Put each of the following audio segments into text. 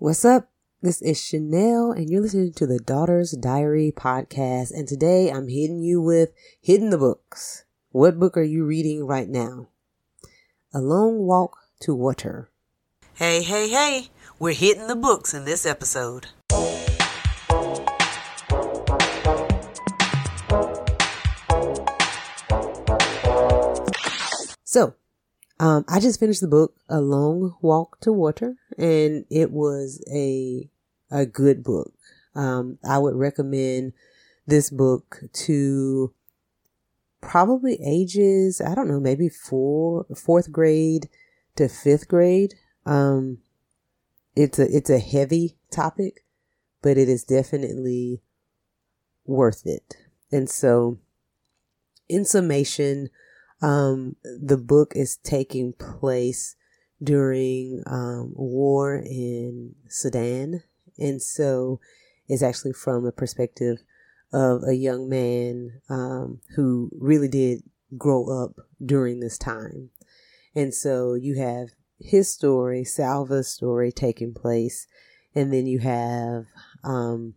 What's up? This is Chanel, and you're listening to the Daughter's Diary podcast. And today I'm hitting you with Hitting the Books. What book are you reading right now? A Long Walk to Water. Hey, hey, hey, we're hitting the books in this episode. Um, I just finished the book, A Long Walk to Water, and it was a, a good book. Um, I would recommend this book to probably ages, I don't know, maybe four, fourth grade to fifth grade. Um, it's a, it's a heavy topic, but it is definitely worth it. And so in summation, um, the book is taking place during um, war in Sudan. And so it's actually from the perspective of a young man um, who really did grow up during this time. And so you have his story, Salva's story taking place, and then you have um,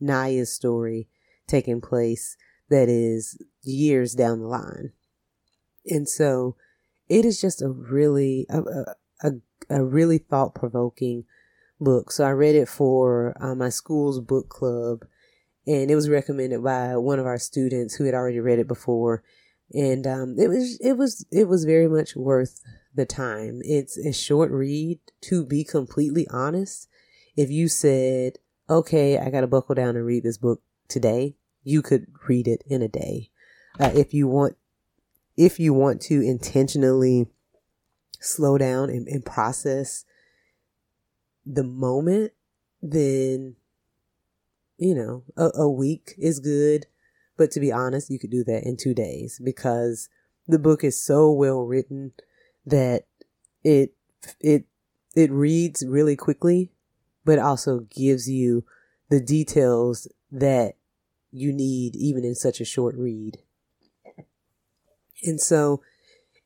Nya's story taking place that is years down the line. And so it is just a really, a, a, a really thought provoking book. So I read it for uh, my school's book club and it was recommended by one of our students who had already read it before. And, um, it was, it was, it was very much worth the time. It's a short read to be completely honest. If you said, okay, I got to buckle down and read this book today, you could read it in a day. Uh, if you want if you want to intentionally slow down and, and process the moment, then, you know, a, a week is good. But to be honest, you could do that in two days because the book is so well written that it, it, it reads really quickly, but also gives you the details that you need even in such a short read. And so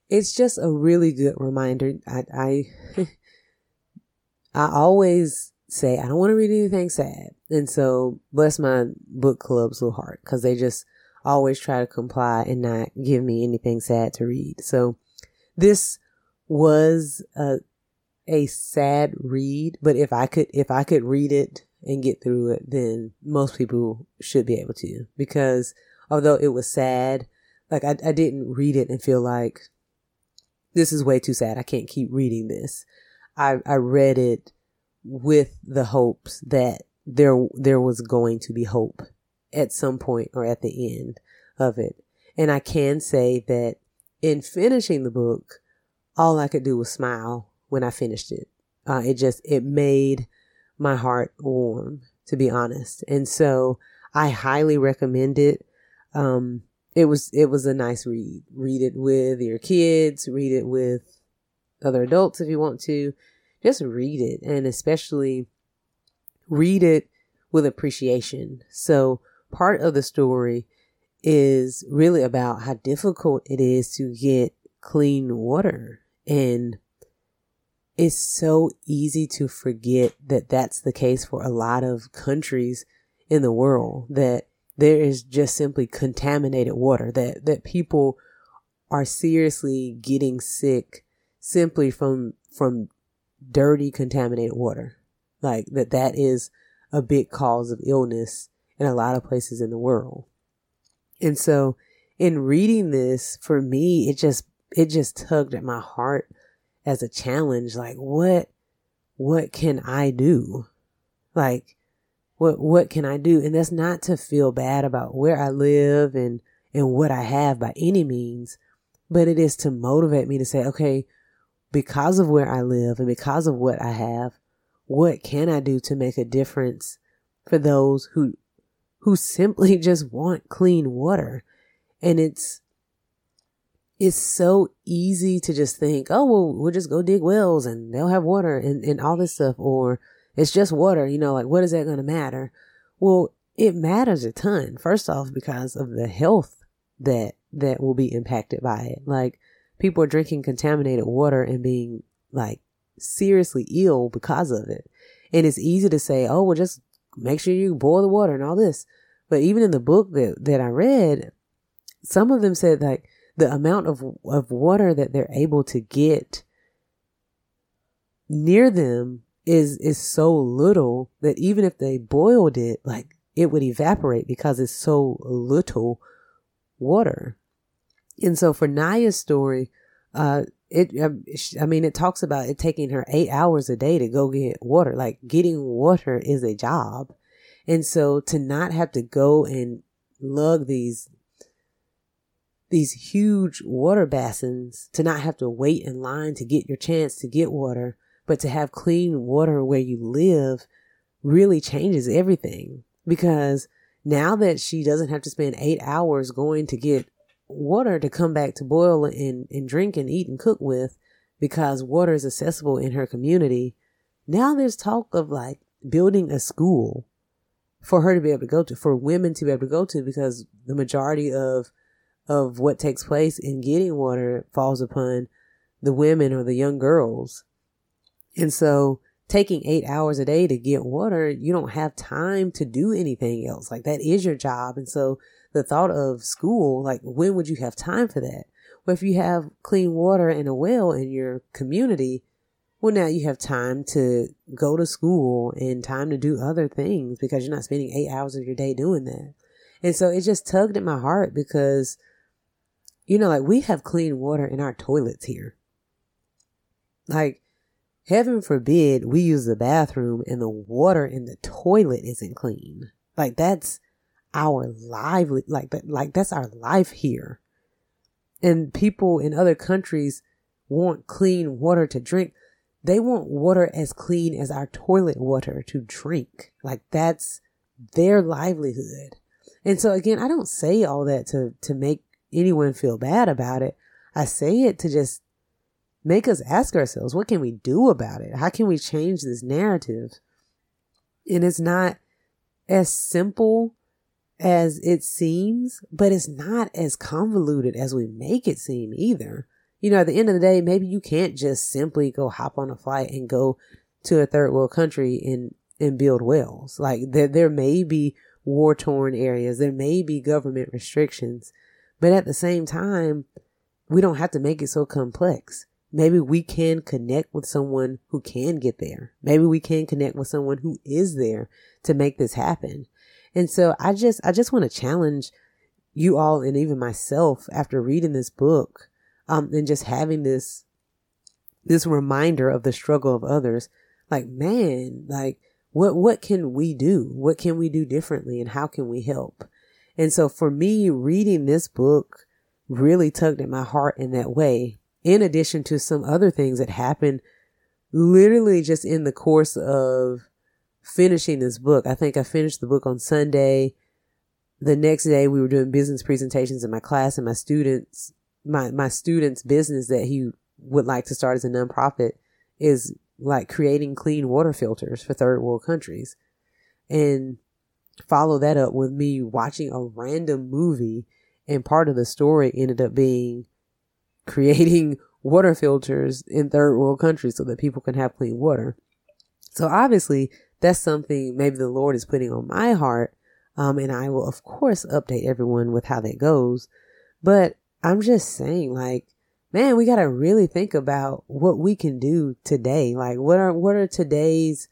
it's just a really good reminder. I, I, I always say, I don't want to read anything sad. And so bless my book club's little heart because they just always try to comply and not give me anything sad to read. So this was a, a sad read, but if I could, if I could read it and get through it, then most people should be able to because although it was sad, like I, I didn't read it and feel like this is way too sad. I can't keep reading this. I, I read it with the hopes that there, there was going to be hope at some point or at the end of it. And I can say that in finishing the book, all I could do was smile when I finished it. Uh, it just, it made my heart warm, to be honest. And so I highly recommend it. Um, it was it was a nice read. Read it with your kids, read it with other adults if you want to. Just read it and especially read it with appreciation. So part of the story is really about how difficult it is to get clean water and it's so easy to forget that that's the case for a lot of countries in the world that there is just simply contaminated water that, that people are seriously getting sick simply from, from dirty contaminated water. Like that, that is a big cause of illness in a lot of places in the world. And so in reading this, for me, it just, it just tugged at my heart as a challenge. Like what, what can I do? Like, what what can I do? And that's not to feel bad about where I live and and what I have by any means, but it is to motivate me to say, okay, because of where I live and because of what I have, what can I do to make a difference for those who who simply just want clean water? And it's it's so easy to just think, oh well, we'll just go dig wells and they'll have water and, and all this stuff or it's just water, you know, like what is that going to matter? Well, it matters a ton. First off, because of the health that, that will be impacted by it. Like people are drinking contaminated water and being like seriously ill because of it. And it's easy to say, oh, well, just make sure you boil the water and all this. But even in the book that, that I read, some of them said like the amount of, of water that they're able to get near them is, is so little that even if they boiled it, like it would evaporate because it's so little water. And so for Nya's story, uh, it, um, I mean, it talks about it taking her eight hours a day to go get water. Like getting water is a job. And so to not have to go and lug these, these huge water basins, to not have to wait in line to get your chance to get water, but to have clean water where you live really changes everything because now that she doesn't have to spend eight hours going to get water to come back to boil and, and drink and eat and cook with because water is accessible in her community. Now there's talk of like building a school for her to be able to go to, for women to be able to go to because the majority of of what takes place in getting water falls upon the women or the young girls. And so taking eight hours a day to get water, you don't have time to do anything else. Like that is your job. And so the thought of school, like when would you have time for that? Well, if you have clean water and a well in your community, well, now you have time to go to school and time to do other things because you're not spending eight hours of your day doing that. And so it just tugged at my heart because, you know, like we have clean water in our toilets here. Like, heaven forbid we use the bathroom and the water in the toilet isn't clean. Like that's our lively like that like that's our life here. And people in other countries want clean water to drink. They want water as clean as our toilet water to drink. Like that's their livelihood. And so again, I don't say all that to to make anyone feel bad about it. I say it to just make us ask ourselves, what can we do about it? How can we change this narrative? And it's not as simple as it seems, but it's not as convoluted as we make it seem either. You know, at the end of the day, maybe you can't just simply go hop on a flight and go to a third world country and, and build wells. Like there, there may be war torn areas. There may be government restrictions, but at the same time, we don't have to make it so complex. Maybe we can connect with someone who can get there. Maybe we can connect with someone who is there to make this happen. And so I just, I just want to challenge you all and even myself after reading this book, um, and just having this, this reminder of the struggle of others. Like, man, like, what, what can we do? What can we do differently and how can we help? And so for me, reading this book really tugged at my heart in that way in addition to some other things that happened literally just in the course of finishing this book. I think I finished the book on Sunday. The next day we were doing business presentations in my class and my students, my, my student's business that he would like to start as a nonprofit is like creating clean water filters for third world countries. And follow that up with me watching a random movie and part of the story ended up being creating water filters in third world countries so that people can have clean water. So obviously that's something maybe the Lord is putting on my heart. Um, and I will of course update everyone with how that goes. But I'm just saying like, man, we got to really think about what we can do today. Like what are, what are today's,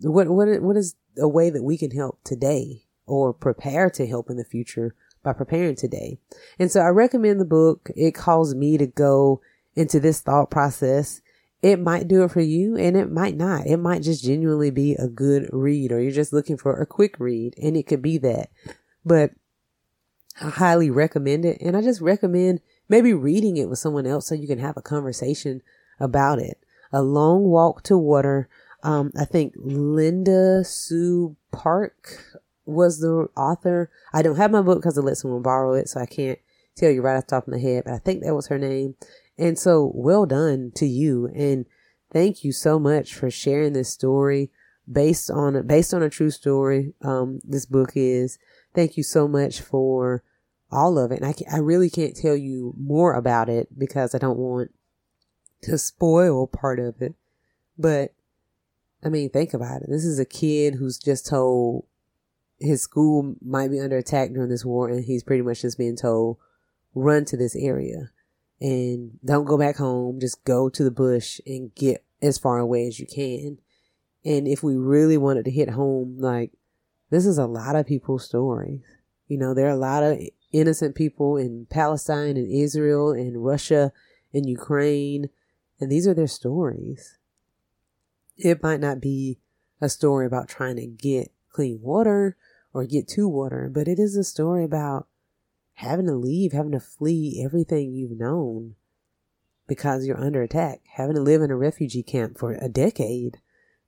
what, what, what is a way that we can help today or prepare to help in the future by preparing today. And so I recommend the book. It calls me to go into this thought process. It might do it for you and it might not. It might just genuinely be a good read or you're just looking for a quick read and it could be that. But I highly recommend it. And I just recommend maybe reading it with someone else so you can have a conversation about it. A long walk to water. Um, I think Linda Sue Park was the author. I don't have my book because I let someone borrow it, so I can't tell you right off the top of my head, but I think that was her name. And so well done to you. And thank you so much for sharing this story based on, based on a true story. Um, this book is, thank you so much for all of it. And I, I really can't tell you more about it because I don't want to spoil part of it, but I mean, think about it. This is a kid who's just told his school might be under attack during this war, and he's pretty much just being told, run to this area and don't go back home. Just go to the bush and get as far away as you can. And if we really wanted to hit home, like, this is a lot of people's stories. You know, there are a lot of innocent people in Palestine and Israel and Russia and Ukraine, and these are their stories. It might not be a story about trying to get clean water or get to water, but it is a story about having to leave, having to flee everything you've known because you're under attack, having to live in a refugee camp for a decade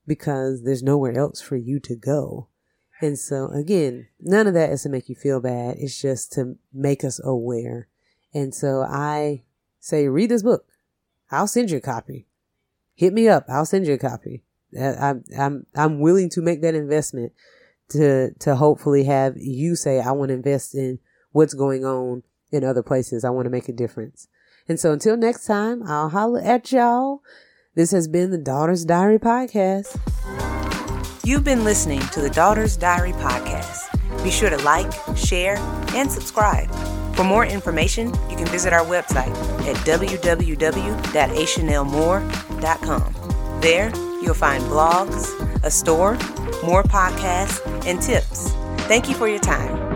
because there's nowhere else for you to go. And so again, none of that is to make you feel bad. It's just to make us aware. And so I say, read this book. I'll send you a copy. Hit me up. I'll send you a copy. Uh, I'm, I'm, I'm willing to make that investment to, to hopefully have you say, I want to invest in what's going on in other places. I want to make a difference. And so until next time, I'll holler at y'all. This has been the Daughter's Diary Podcast. You've been listening to the Daughter's Diary Podcast. Be sure to like, share, and subscribe. For more information, you can visit our website at www.achanelmore.com. There, you'll find blogs, a store, more podcasts, and tips. Thank you for your time.